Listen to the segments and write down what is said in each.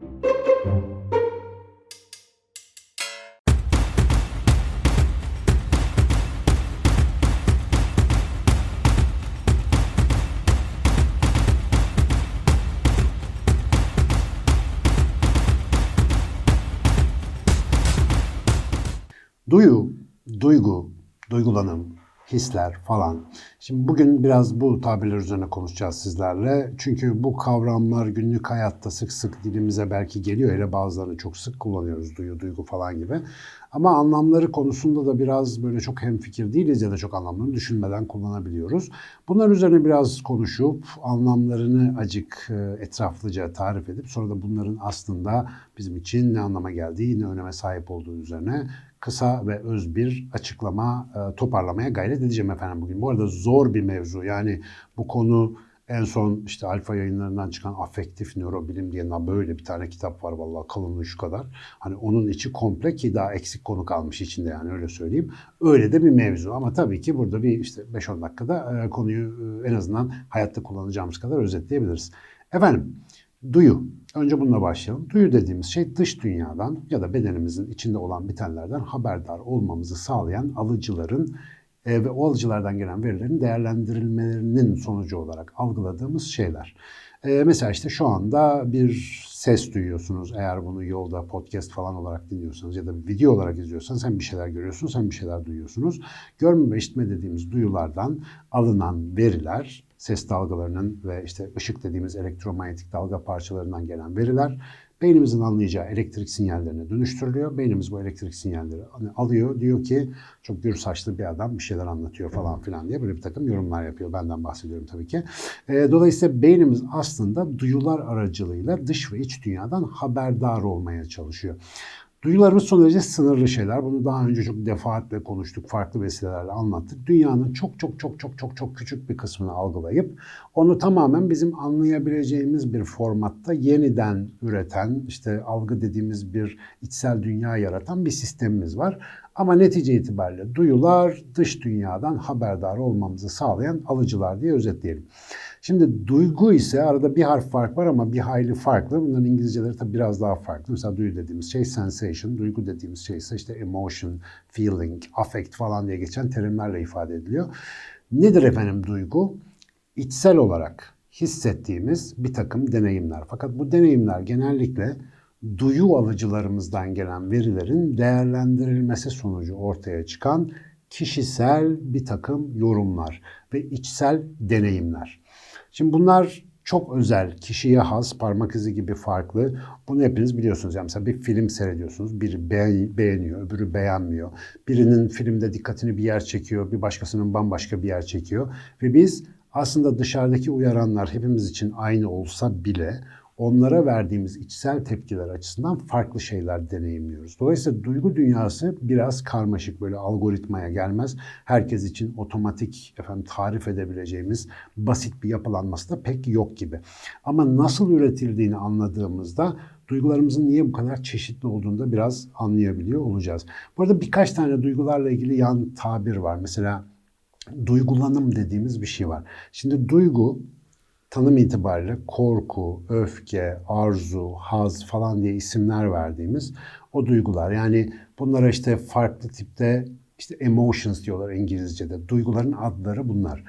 thank you. Hisler falan. Şimdi bugün biraz bu tabirler üzerine konuşacağız sizlerle. Çünkü bu kavramlar günlük hayatta sık sık dilimize belki geliyor. Hele bazılarını çok sık kullanıyoruz. Duyu, duygu falan gibi. Ama anlamları konusunda da biraz böyle çok hemfikir değiliz ya da çok anlamlarını düşünmeden kullanabiliyoruz. Bunların üzerine biraz konuşup anlamlarını acık e, etraflıca tarif edip sonra da bunların aslında bizim için ne anlama geldiği, ne öneme sahip olduğu üzerine kısa ve öz bir açıklama e, toparlamaya gayret edeceğim efendim bugün. Bu arada zor bir mevzu. Yani bu konu en son işte alfa yayınlarından çıkan afektif nörobilim diye böyle bir tane kitap var vallahi kalınlığı şu kadar. Hani onun içi komple ki daha eksik konu kalmış içinde yani öyle söyleyeyim. Öyle de bir mevzu ama tabii ki burada bir işte 5-10 dakikada e, konuyu e, en azından hayatta kullanacağımız kadar özetleyebiliriz. Efendim Duyu. Önce bununla başlayalım. Duyu dediğimiz şey dış dünyadan ya da bedenimizin içinde olan bitenlerden haberdar olmamızı sağlayan alıcıların e, ve o alıcılardan gelen verilerin değerlendirilmelerinin sonucu olarak algıladığımız şeyler. E, mesela işte şu anda bir ses duyuyorsunuz. Eğer bunu yolda podcast falan olarak dinliyorsanız ya da bir video olarak izliyorsanız sen bir şeyler görüyorsunuz, sen bir şeyler duyuyorsunuz. Görme ve işitme dediğimiz duyulardan alınan veriler ses dalgalarının ve işte ışık dediğimiz elektromanyetik dalga parçalarından gelen veriler beynimizin anlayacağı elektrik sinyallerine dönüştürülüyor. Beynimiz bu elektrik sinyalleri hani alıyor. Diyor ki çok gür saçlı bir adam bir şeyler anlatıyor falan filan diye böyle bir takım yorumlar yapıyor. Benden bahsediyorum tabii ki. E, dolayısıyla beynimiz aslında duyular aracılığıyla dış ve iç dünyadan haberdar olmaya çalışıyor. Duyularımız son derece sınırlı şeyler. Bunu daha önce çok defaatle konuştuk, farklı vesilelerle anlattık. Dünyanın çok çok çok çok çok çok küçük bir kısmını algılayıp onu tamamen bizim anlayabileceğimiz bir formatta yeniden üreten, işte algı dediğimiz bir içsel dünya yaratan bir sistemimiz var. Ama netice itibariyle duyular dış dünyadan haberdar olmamızı sağlayan alıcılar diye özetleyelim. Şimdi duygu ise arada bir harf fark var ama bir hayli farklı. Bunların İngilizceleri tabii biraz daha farklı. Mesela duyu dediğimiz şey sensation, duygu dediğimiz şey ise işte emotion, feeling, affect falan diye geçen terimlerle ifade ediliyor. Nedir efendim duygu? İçsel olarak hissettiğimiz bir takım deneyimler. Fakat bu deneyimler genellikle duyu alıcılarımızdan gelen verilerin değerlendirilmesi sonucu ortaya çıkan kişisel bir takım yorumlar ve içsel deneyimler. Şimdi bunlar çok özel, kişiye has, parmak izi gibi farklı. Bunu hepiniz biliyorsunuz. Yani mesela bir film seyrediyorsunuz. Biri beğeniyor, öbürü beğenmiyor. Birinin filmde dikkatini bir yer çekiyor, bir başkasının bambaşka bir yer çekiyor. Ve biz aslında dışarıdaki uyaranlar hepimiz için aynı olsa bile onlara verdiğimiz içsel tepkiler açısından farklı şeyler deneyimliyoruz. Dolayısıyla duygu dünyası biraz karmaşık böyle algoritmaya gelmez. Herkes için otomatik efendim tarif edebileceğimiz basit bir yapılanması da pek yok gibi. Ama nasıl üretildiğini anladığımızda duygularımızın niye bu kadar çeşitli olduğunu da biraz anlayabiliyor olacağız. Bu arada birkaç tane duygularla ilgili yan tabir var. Mesela duygulanım dediğimiz bir şey var. Şimdi duygu tanım itibariyle korku, öfke, arzu, haz falan diye isimler verdiğimiz o duygular. Yani bunlara işte farklı tipte işte emotions diyorlar İngilizce'de. Duyguların adları bunlar.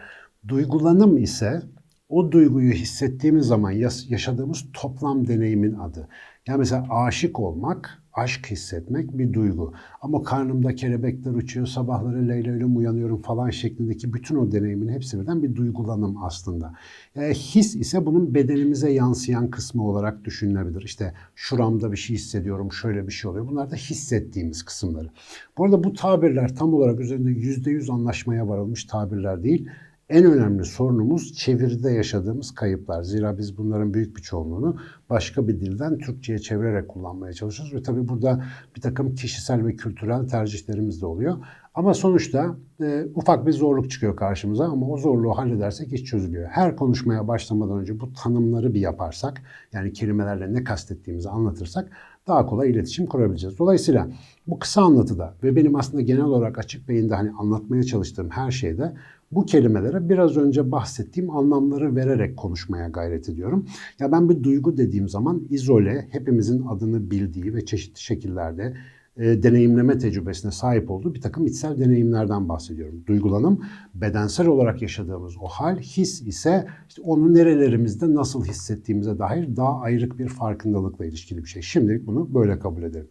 Duygulanım ise o duyguyu hissettiğimiz zaman yaşadığımız toplam deneyimin adı. Yani mesela aşık olmak aşk hissetmek bir duygu. Ama karnımda kelebekler uçuyor, sabahları Leyla ile uyanıyorum falan şeklindeki bütün o deneyimin hepsi birden bir duygulanım aslında. Yani his ise bunun bedenimize yansıyan kısmı olarak düşünülebilir. İşte şuramda bir şey hissediyorum, şöyle bir şey oluyor. Bunlar da hissettiğimiz kısımları. Bu arada bu tabirler tam olarak üzerinde yüzde yüz anlaşmaya varılmış tabirler değil en önemli sorunumuz çeviride yaşadığımız kayıplar. Zira biz bunların büyük bir çoğunluğunu başka bir dilden Türkçe'ye çevirerek kullanmaya çalışıyoruz. Ve tabii burada bir takım kişisel ve kültürel tercihlerimiz de oluyor. Ama sonuçta e, ufak bir zorluk çıkıyor karşımıza ama o zorluğu halledersek iş çözülüyor. Her konuşmaya başlamadan önce bu tanımları bir yaparsak, yani kelimelerle ne kastettiğimizi anlatırsak daha kolay iletişim kurabileceğiz. Dolayısıyla bu kısa anlatıda ve benim aslında genel olarak açık beyinde hani anlatmaya çalıştığım her şeyde bu kelimelere biraz önce bahsettiğim anlamları vererek konuşmaya gayret ediyorum. Ya ben bir duygu dediğim zaman izole, hepimizin adını bildiği ve çeşitli şekillerde e, deneyimleme tecrübesine sahip olduğu bir takım içsel deneyimlerden bahsediyorum. Duygulanım bedensel olarak yaşadığımız o hal, his ise işte onu nerelerimizde nasıl hissettiğimize dair daha ayrık bir farkındalıkla ilişkili bir şey. Şimdilik bunu böyle kabul edelim.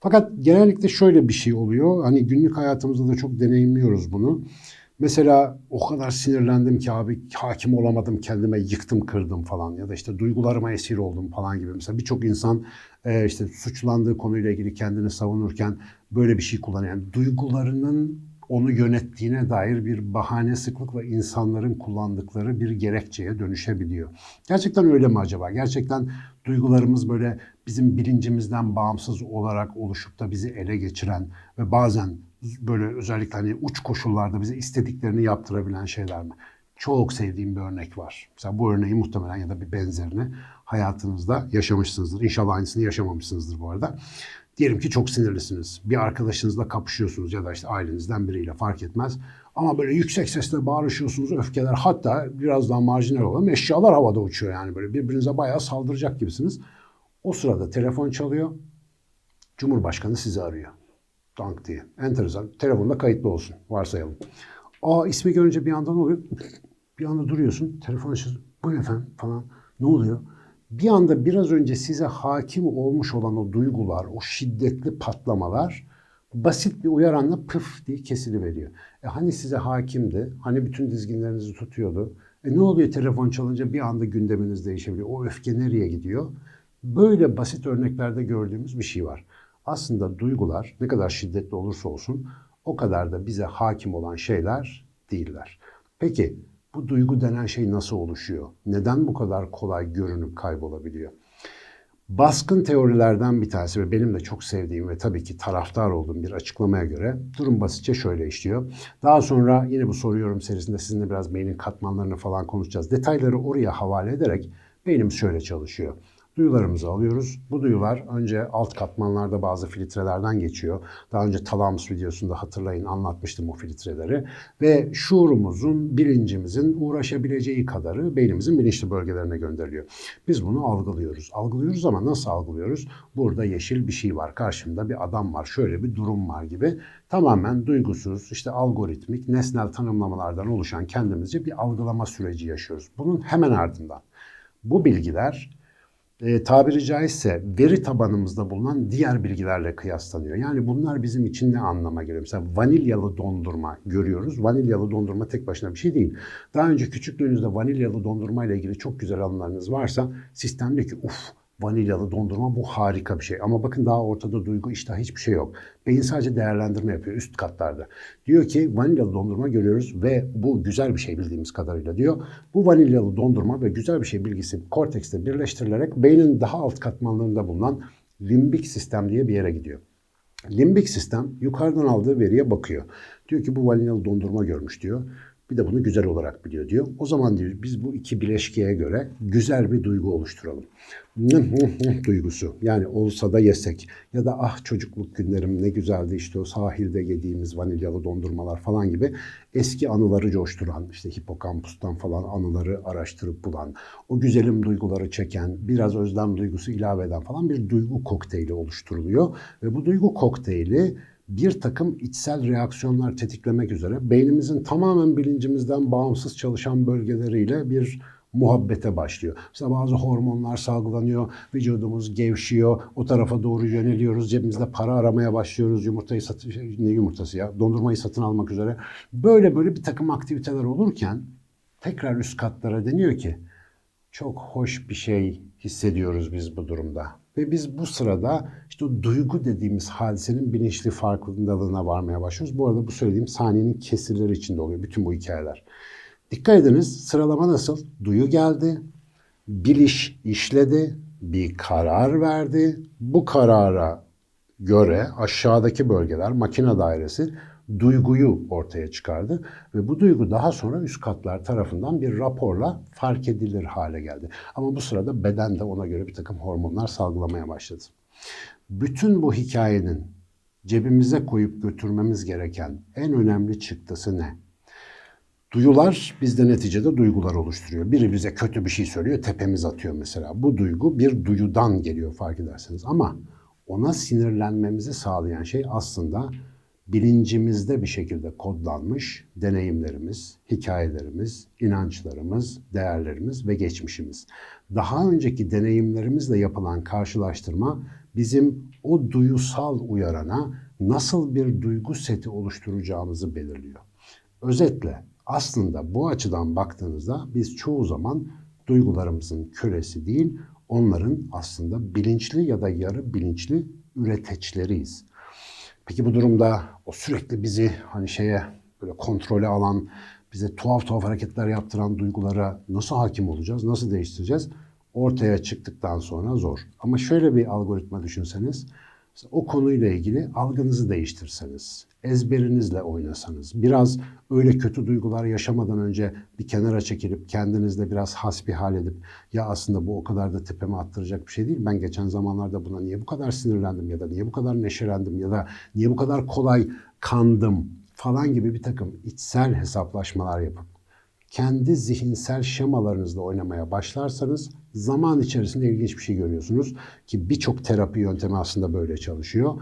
Fakat genellikle şöyle bir şey oluyor. Hani günlük hayatımızda da çok deneyimliyoruz bunu. Mesela o kadar sinirlendim ki abi hakim olamadım kendime yıktım kırdım falan ya da işte duygularıma esir oldum falan gibi. Mesela birçok insan e, işte suçlandığı konuyla ilgili kendini savunurken böyle bir şey kullanıyor. Yani duygularının onu yönettiğine dair bir bahane sıklıkla insanların kullandıkları bir gerekçeye dönüşebiliyor. Gerçekten öyle mi acaba? Gerçekten duygularımız böyle bizim bilincimizden bağımsız olarak oluşup da bizi ele geçiren ve bazen böyle özellikle hani uç koşullarda bize istediklerini yaptırabilen şeyler mi? Çok sevdiğim bir örnek var. Mesela bu örneği muhtemelen ya da bir benzerini hayatınızda yaşamışsınızdır. İnşallah aynısını yaşamamışsınızdır bu arada. Diyelim ki çok sinirlisiniz. Bir arkadaşınızla kapışıyorsunuz ya da işte ailenizden biriyle fark etmez. Ama böyle yüksek sesle bağırışıyorsunuz, öfkeler hatta biraz daha marjinal olan eşyalar havada uçuyor yani böyle birbirinize bayağı saldıracak gibisiniz. O sırada telefon çalıyor. Cumhurbaşkanı sizi arıyor. Dank diye. Enteresan. Telefonda kayıtlı olsun. Varsayalım. Aa ismi görünce bir anda ne oluyor? Bir anda duruyorsun. Telefon açıyorsun. Buyurun efendim falan. Ne oluyor? Bir anda biraz önce size hakim olmuş olan o duygular, o şiddetli patlamalar basit bir uyaranla pıf diye kesiliveriyor. E hani size hakimdi, hani bütün dizginlerinizi tutuyordu. E ne oluyor telefon çalınca bir anda gündeminiz değişebiliyor. O öfke nereye gidiyor? Böyle basit örneklerde gördüğümüz bir şey var aslında duygular ne kadar şiddetli olursa olsun o kadar da bize hakim olan şeyler değiller. Peki bu duygu denen şey nasıl oluşuyor? Neden bu kadar kolay görünüp kaybolabiliyor? Baskın teorilerden bir tanesi ve benim de çok sevdiğim ve tabii ki taraftar olduğum bir açıklamaya göre durum basitçe şöyle işliyor. Daha sonra yine bu soru yorum serisinde sizinle biraz beynin katmanlarını falan konuşacağız. Detayları oraya havale ederek beynimiz şöyle çalışıyor. Duyularımızı alıyoruz. Bu duyular önce alt katmanlarda bazı filtrelerden geçiyor. Daha önce talamus videosunda hatırlayın anlatmıştım o filtreleri. Ve şuurumuzun, bilincimizin uğraşabileceği kadarı beynimizin bilinçli bölgelerine gönderiliyor. Biz bunu algılıyoruz. Algılıyoruz ama nasıl algılıyoruz? Burada yeşil bir şey var. Karşımda bir adam var. Şöyle bir durum var gibi. Tamamen duygusuz, işte algoritmik, nesnel tanımlamalardan oluşan kendimizce bir algılama süreci yaşıyoruz. Bunun hemen ardından bu bilgiler e, tabiri caizse veri tabanımızda bulunan diğer bilgilerle kıyaslanıyor. Yani bunlar bizim için ne anlama geliyor? Mesela vanilyalı dondurma görüyoruz. Vanilyalı dondurma tek başına bir şey değil. Daha önce küçüklüğünüzde vanilyalı dondurma ile ilgili çok güzel anılarınız varsa sistem diyor ki uf vanilyalı dondurma bu harika bir şey. Ama bakın daha ortada duygu iştah hiçbir şey yok. Beyin sadece değerlendirme yapıyor üst katlarda. Diyor ki vanilyalı dondurma görüyoruz ve bu güzel bir şey bildiğimiz kadarıyla diyor. Bu vanilyalı dondurma ve güzel bir şey bilgisi kortekste birleştirilerek beynin daha alt katmanlarında bulunan limbik sistem diye bir yere gidiyor. Limbik sistem yukarıdan aldığı veriye bakıyor. Diyor ki bu vanilyalı dondurma görmüş diyor. Bir de bunu güzel olarak biliyor diyor. O zaman diyor biz bu iki bileşkeye göre güzel bir duygu oluşturalım. duygusu. Yani olsa da yesek. Ya da ah çocukluk günlerim ne güzeldi işte o sahilde yediğimiz vanilyalı dondurmalar falan gibi eski anıları coşturan, işte hipokampustan falan anıları araştırıp bulan, o güzelim duyguları çeken, biraz özlem duygusu ilave eden falan bir duygu kokteyli oluşturuluyor. Ve bu duygu kokteyli bir takım içsel reaksiyonlar tetiklemek üzere beynimizin tamamen bilincimizden bağımsız çalışan bölgeleriyle bir muhabbete başlıyor. Mesela bazı hormonlar salgılanıyor, vücudumuz gevşiyor, o tarafa doğru yöneliyoruz, cebimizde para aramaya başlıyoruz, yumurtayı satın, şey, ne yumurtası ya, dondurmayı satın almak üzere. Böyle böyle bir takım aktiviteler olurken tekrar üst katlara deniyor ki çok hoş bir şey hissediyoruz biz bu durumda. Ve biz bu sırada işte duygu dediğimiz hadisenin bilinçli farkındalığına varmaya başlıyoruz. Bu arada bu söylediğim saniyenin kesirleri içinde oluyor bütün bu hikayeler. Dikkat ediniz sıralama nasıl? Duyu geldi, biliş işledi, bir karar verdi. Bu karara göre aşağıdaki bölgeler makine dairesi duyguyu ortaya çıkardı ve bu duygu daha sonra üst katlar tarafından bir raporla fark edilir hale geldi. Ama bu sırada beden de ona göre bir takım hormonlar salgılamaya başladı. Bütün bu hikayenin cebimize koyup götürmemiz gereken en önemli çıktısı ne? Duyular bizde neticede duygular oluşturuyor. Biri bize kötü bir şey söylüyor, tepemiz atıyor mesela. Bu duygu bir duyudan geliyor fark ederseniz. Ama ona sinirlenmemizi sağlayan şey aslında bilincimizde bir şekilde kodlanmış deneyimlerimiz, hikayelerimiz, inançlarımız, değerlerimiz ve geçmişimiz. Daha önceki deneyimlerimizle yapılan karşılaştırma bizim o duyusal uyarana nasıl bir duygu seti oluşturacağımızı belirliyor. Özetle aslında bu açıdan baktığınızda biz çoğu zaman duygularımızın kölesi değil, onların aslında bilinçli ya da yarı bilinçli üreteçleriyiz. Peki bu durumda o sürekli bizi hani şeye böyle kontrole alan, bize tuhaf tuhaf hareketler yaptıran duygulara nasıl hakim olacağız, nasıl değiştireceğiz? Ortaya çıktıktan sonra zor. Ama şöyle bir algoritma düşünseniz, o konuyla ilgili algınızı değiştirseniz, ezberinizle oynasanız, biraz öyle kötü duygular yaşamadan önce bir kenara çekilip kendinizle biraz hasbihal edip ya aslında bu o kadar da tepeme attıracak bir şey değil. Ben geçen zamanlarda buna niye bu kadar sinirlendim ya da niye bu kadar neşelendim ya da niye bu kadar kolay kandım falan gibi bir takım içsel hesaplaşmalar yapıp kendi zihinsel şemalarınızla oynamaya başlarsanız zaman içerisinde ilginç bir şey görüyorsunuz ki birçok terapi yöntemi aslında böyle çalışıyor.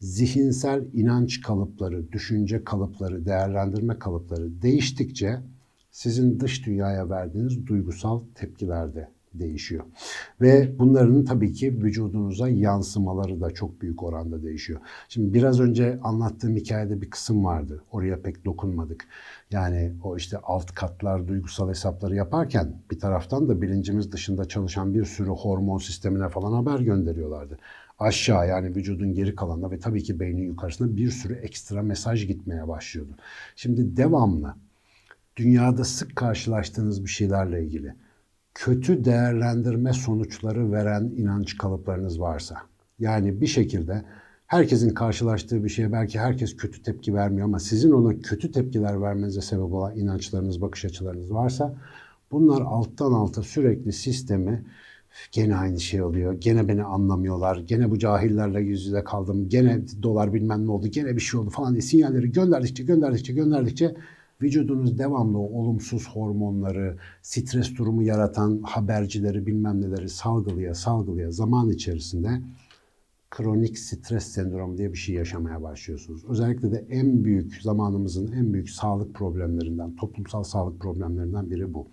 Zihinsel inanç kalıpları, düşünce kalıpları, değerlendirme kalıpları değiştikçe sizin dış dünyaya verdiğiniz duygusal tepkiler de değişiyor. Ve bunların tabii ki vücudunuza yansımaları da çok büyük oranda değişiyor. Şimdi biraz önce anlattığım hikayede bir kısım vardı. Oraya pek dokunmadık. Yani o işte alt katlar duygusal hesapları yaparken bir taraftan da bilincimiz dışında çalışan bir sürü hormon sistemine falan haber gönderiyorlardı. Aşağı yani vücudun geri kalanına ve tabii ki beynin yukarısına bir sürü ekstra mesaj gitmeye başlıyordu. Şimdi devamlı dünyada sık karşılaştığınız bir şeylerle ilgili kötü değerlendirme sonuçları veren inanç kalıplarınız varsa, yani bir şekilde herkesin karşılaştığı bir şeye belki herkes kötü tepki vermiyor ama sizin ona kötü tepkiler vermenize sebep olan inançlarınız, bakış açılarınız varsa bunlar alttan alta sürekli sistemi gene aynı şey oluyor. Gene beni anlamıyorlar. Gene bu cahillerle yüz yüze kaldım. Gene dolar bilmem ne oldu. Gene bir şey oldu falan diye sinyalleri gönderdikçe gönderdikçe gönderdikçe vücudunuz devamlı olumsuz hormonları, stres durumu yaratan habercileri bilmem neleri salgılaya salgılaya zaman içerisinde kronik stres sendromu diye bir şey yaşamaya başlıyorsunuz. Özellikle de en büyük zamanımızın en büyük sağlık problemlerinden, toplumsal sağlık problemlerinden biri bu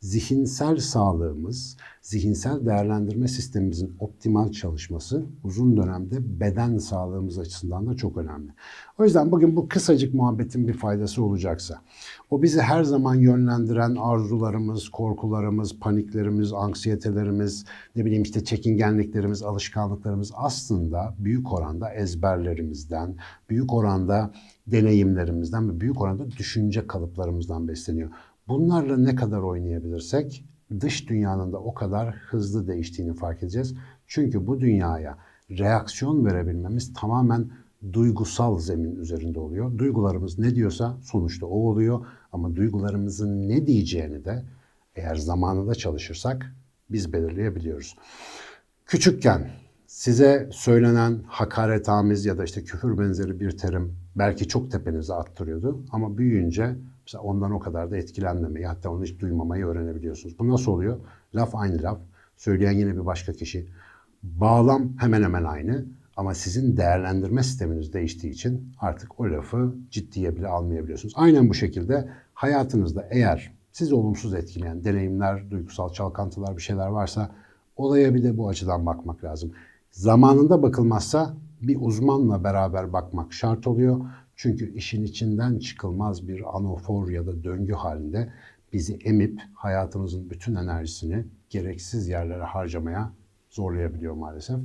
zihinsel sağlığımız, zihinsel değerlendirme sistemimizin optimal çalışması uzun dönemde beden sağlığımız açısından da çok önemli. O yüzden bugün bu kısacık muhabbetin bir faydası olacaksa, o bizi her zaman yönlendiren arzularımız, korkularımız, paniklerimiz, anksiyetelerimiz, ne bileyim işte çekingenliklerimiz, alışkanlıklarımız aslında büyük oranda ezberlerimizden, büyük oranda deneyimlerimizden ve büyük oranda düşünce kalıplarımızdan besleniyor. Bunlarla ne kadar oynayabilirsek dış dünyanın da o kadar hızlı değiştiğini fark edeceğiz. Çünkü bu dünyaya reaksiyon verebilmemiz tamamen duygusal zemin üzerinde oluyor. Duygularımız ne diyorsa sonuçta o oluyor ama duygularımızın ne diyeceğini de eğer zamanında çalışırsak biz belirleyebiliyoruz. Küçükken size söylenen hakaretamiz ya da işte küfür benzeri bir terim belki çok tepenize attırıyordu ama büyüyünce Mesela ondan o kadar da etkilenmemeyi hatta onu hiç duymamayı öğrenebiliyorsunuz. Bu nasıl oluyor? Laf aynı laf. Söyleyen yine bir başka kişi. Bağlam hemen hemen aynı. Ama sizin değerlendirme sisteminiz değiştiği için artık o lafı ciddiye bile almayabiliyorsunuz. Aynen bu şekilde hayatınızda eğer sizi olumsuz etkileyen deneyimler, duygusal çalkantılar bir şeyler varsa olaya bir de bu açıdan bakmak lazım. Zamanında bakılmazsa bir uzmanla beraber bakmak şart oluyor. Çünkü işin içinden çıkılmaz bir anafor ya da döngü halinde bizi emip hayatımızın bütün enerjisini gereksiz yerlere harcamaya zorlayabiliyor maalesef.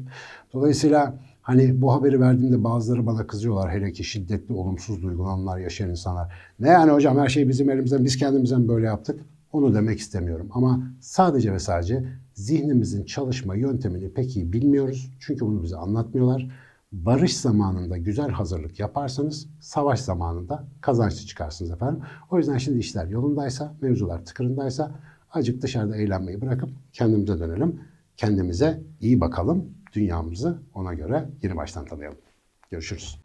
Dolayısıyla hani bu haberi verdiğimde bazıları bana kızıyorlar hele ki şiddetli olumsuz duygulanmalar yaşayan insanlar. Ne yani hocam her şey bizim elimizden biz kendimizden böyle yaptık. Onu demek istemiyorum ama sadece ve sadece zihnimizin çalışma yöntemini pek iyi bilmiyoruz. Çünkü bunu bize anlatmıyorlar. Barış zamanında güzel hazırlık yaparsanız savaş zamanında kazançlı çıkarsınız efendim. O yüzden şimdi işler yolundaysa, mevzular tıkırındaysa acık dışarıda eğlenmeyi bırakıp kendimize dönelim. Kendimize iyi bakalım. Dünyamızı ona göre yeni baştan tanıyalım. Görüşürüz.